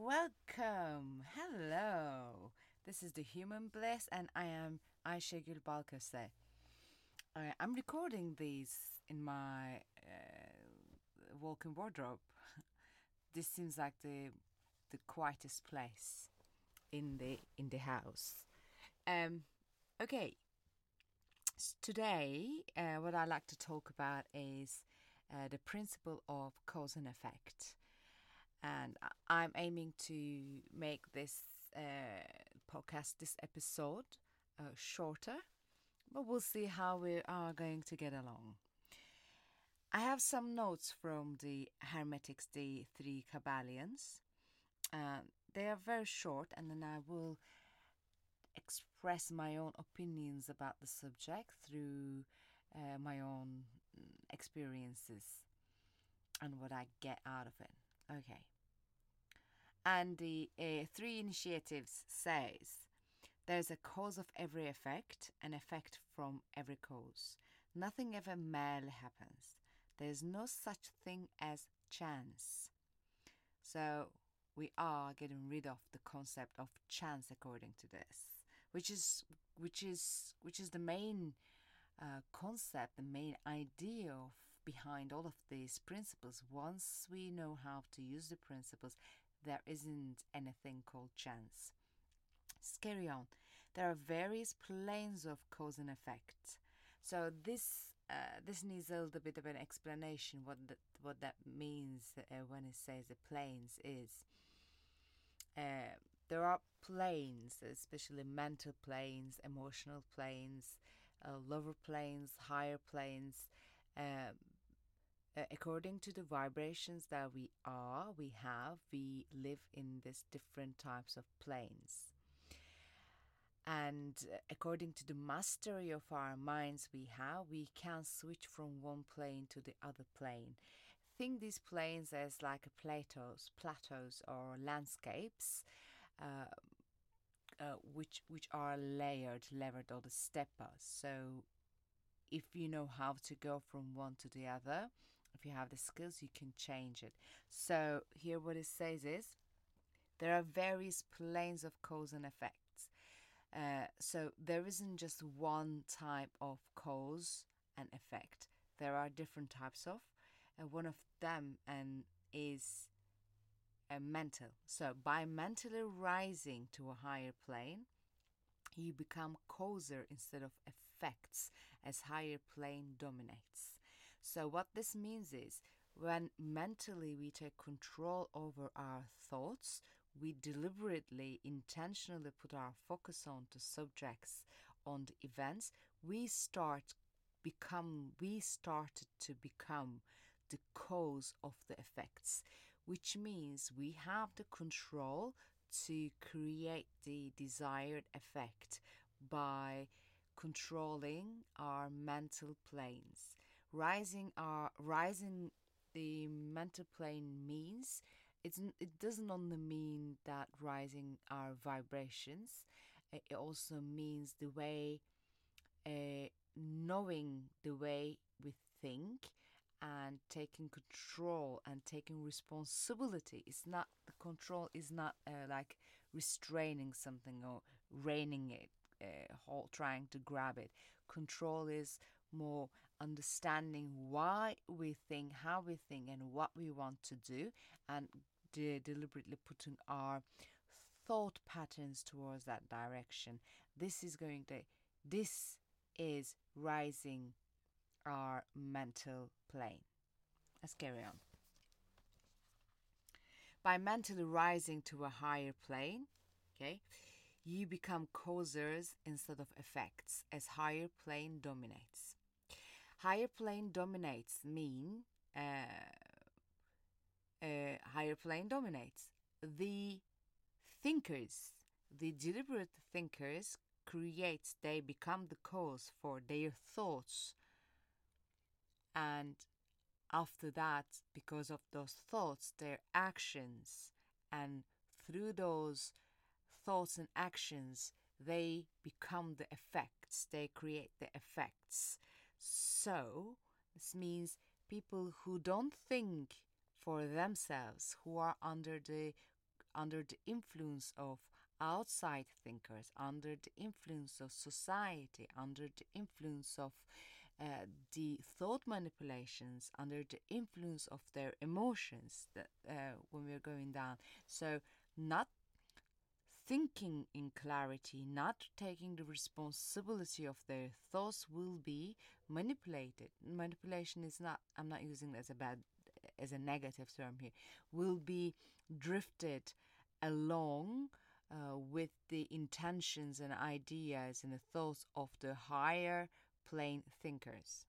Welcome. Hello. This is the Human Bliss, and I am Aysegul Balkose. Uh, I'm recording these in my uh, walk-in wardrobe. this seems like the the quietest place in the in the house. Um, okay. S- Today, uh, what I like to talk about is uh, the principle of cause and effect and I'm aiming to make this uh, podcast, this episode, uh, shorter, but we'll see how we are going to get along. I have some notes from the Hermetics, the three Kybalions. Uh, they are very short, and then I will express my own opinions about the subject through uh, my own mm, experiences and what I get out of it. Okay. And the uh, three initiates says there's a cause of every effect, an effect from every cause. Nothing ever merely happens. There's no such thing as chance. So we are getting rid of the concept of chance according to this, which is which is which is the main uh, concept, the main idea of behind all of these principles. Once we know how to use the principles, there isn't anything called chance. Let's carry on. There are various planes of cause and effect. So this uh, this needs a little bit of an explanation what that what that means uh, when it says the planes is. Uh, there are planes, especially mental planes, emotional planes, uh, lower planes, higher planes. Uh, according to the vibrations that we are, we have, we live in these different types of planes. And uh, according to the mastery of our minds we have, we can switch from one plane to the other plane. Think these planes as like plateaus, plateaus or landscapes, uh, uh, which which are layered, levered, or the steppers. So, if you know how to go from one to the other, if you have the skills, you can change it. So here, what it says is there are various planes of cause and effects. Uh, so there isn't just one type of cause and effect. There are different types of. One of them and is uh, mental. So by mentally rising to a higher plane, you become causer instead of effects as higher plane dominates. So what this means is when mentally we take control over our thoughts, we deliberately, intentionally put our focus on the subjects, on the events, we start become we started to become the cause of the effects, which means we have the control to create the desired effect by controlling our mental planes. Rising our rising the mental plane means it's it doesn't only mean that rising our vibrations. uh, It also means the way uh, knowing the way we think and taking control and taking responsibility it's not the control is not uh, like restraining something or reining it uh, hold, trying to grab it control is more understanding why we think how we think and what we want to do and de- deliberately putting our thought patterns towards that direction this is going to this is rising our mental plane. Let's carry on. By mentally rising to a higher plane, okay, you become causers instead of effects as higher plane dominates. Higher plane dominates mean uh, uh, higher plane dominates. The thinkers, the deliberate thinkers, create, they become the cause for their thoughts. And after that because of those thoughts their actions and through those thoughts and actions they become the effects. They create the effects so this means people who don't think for themselves who are under the under the influence of outside thinkers, under the influence of society, under the influence of uh, the thought manipulations, under the influence of their emotions that, uh, when we're going down. So, not thinking in clarity, not taking the responsibility of their thoughts will be manipulated. Manipulation is not, I'm not using it as a bad, as a negative term here, will be drifted along uh, with the intentions and ideas and the thoughts of the higher plane thinkers.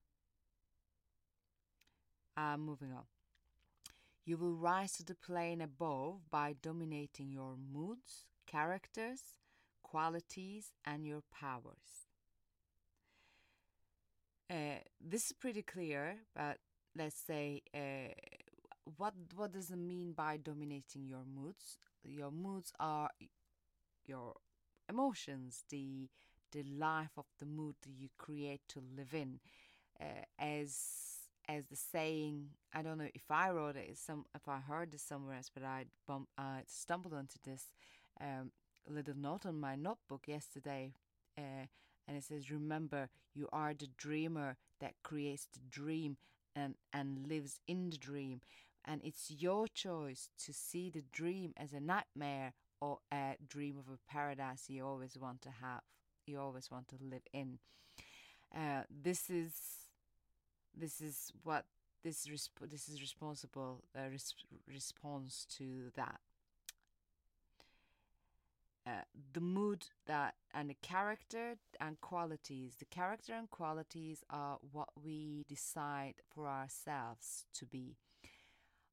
Uh, moving on. You will rise to the plane above by dominating your moods, characters, qualities, and your powers. Uh, this is pretty clear, but let's say uh, what what does it mean by dominating your moods? Your moods are your emotions, the the life of the mood that you create to live in. Uh, as as the saying, I don't know if I wrote it, some if I heard this somewhere else, but I bump, uh, stumbled onto this um, little note on my notebook yesterday, uh, and it says, "Remember, you are the dreamer that creates the dream and and lives in the dream, and it's your choice to see the dream as a nightmare or a dream of a paradise you always want to have, you always want to live in." Uh, this is this is what this resp- this is responsible uh, res- response to that uh, the mood that and the character and qualities. The character and qualities are what we decide for ourselves to be.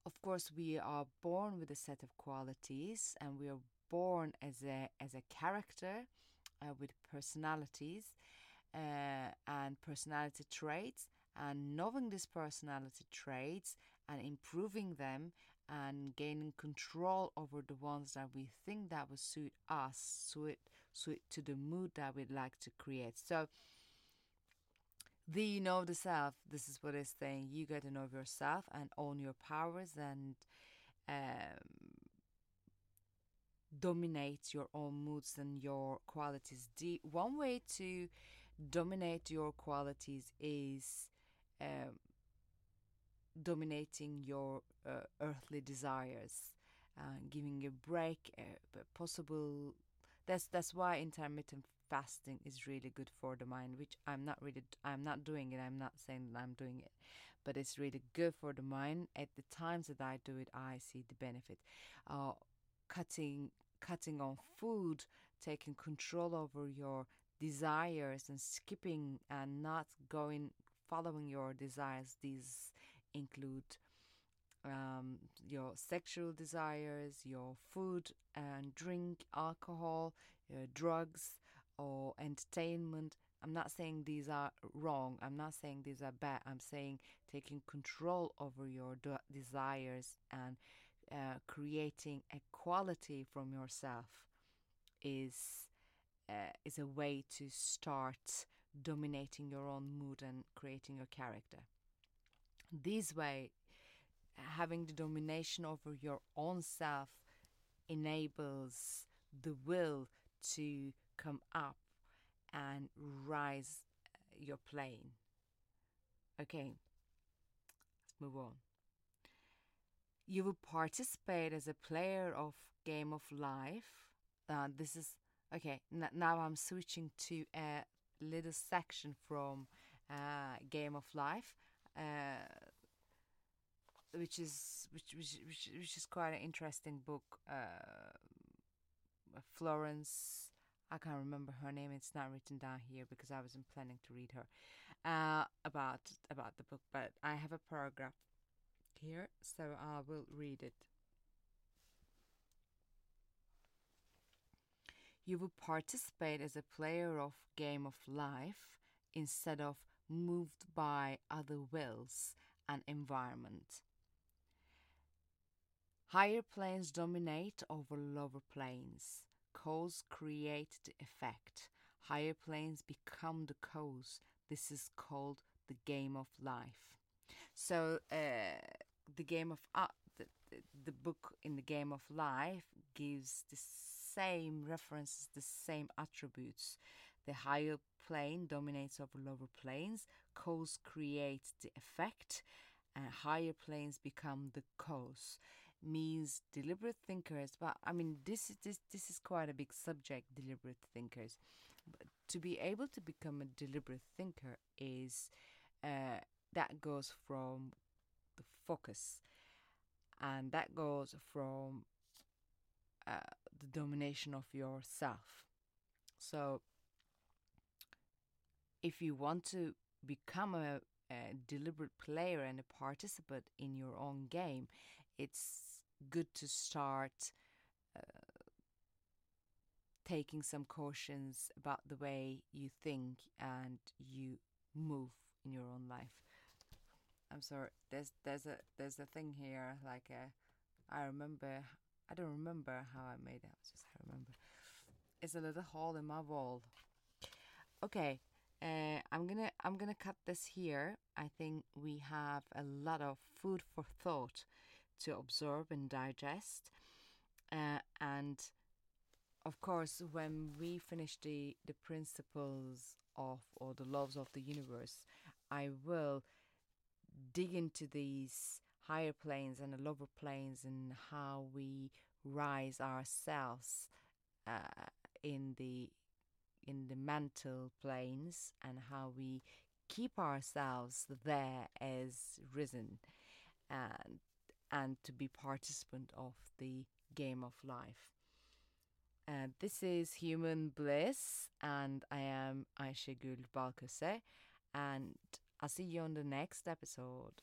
Of course we are born with a set of qualities and we are born as a as a character uh, with personalities uh, and personality traits. And knowing these personality traits and improving them and gaining control over the ones that we think that will suit us, suit suit to the mood that we'd like to create. So the you know the self, this is what it's saying. You get to know yourself and own your powers and um, dominate your own moods and your qualities. The one way to dominate your qualities is um, dominating your uh, earthly desires, uh, giving a break, uh, possible. That's that's why intermittent fasting is really good for the mind. Which I'm not really, I'm not doing it. I'm not saying that I'm doing it, but it's really good for the mind. At the times that I do it, I see the benefit. Uh, cutting cutting on food, taking control over your desires and skipping and not going following your desires. These include your sexual desires, your food and drink, alcohol, uh, drugs, or entertainment. I'm not saying these are wrong. I'm not saying these are bad. I'm saying taking control over your de- desires and uh, creating equality from yourself is uh, is a way to start dominating your own mood and creating your character. This way, having the domination over your own self enables the will to come up and rise uh, your plane. Okay, let's move on. You will participate as a player of Game of Life. Uh, this is okay. N- now I'm switching to a little section from uh, Game of Life, uh, which is which, which which is quite an interesting book. Uh, Florence, I can't remember her name. It's not written down here because I wasn't planning to read her uh, about about the book. But I have a paragraph here, so I will read it. You will participate as a player of Game of Life instead of moved by other wills and environment. Higher planes dominate over lower planes. Cause create the effect. Higher planes become the cause. This is called the game of life. So, uh, the game of uh, the, the, book in the game of life gives the same references, the same attributes. The higher plane dominates over lower planes, cause creates the effect, and higher planes become the cause. Means deliberate thinkers, but I mean this is this this is quite a big subject, deliberate thinkers. But to be able to become a deliberate thinker is uh, that goes from the focus and that goes from uh, the domination of yourself. So, if you want to become a, a, deliberate player and a participant in your own game, it's good to start uh, taking some cautions about the way you think and you move in your own life. I'm sorry. There's there's a there's a thing here like a. I remember. I don't remember how I made it. Just I remember. It's a little hole in my wall. Okay. Uh, I'm gonna I'm gonna cut this here. I think we have a lot of food for thought to absorb and digest, uh, and of course, when we finish the the principles of or the laws of the universe, I will dig into these higher planes and the lower planes and how we rise ourselves uh, in the in the mental planes and how we keep ourselves there as risen. And and to be participant of the game of life. Uh, this is Human Bliss, and I am Gul Balkose, and I'll see you on the next episode.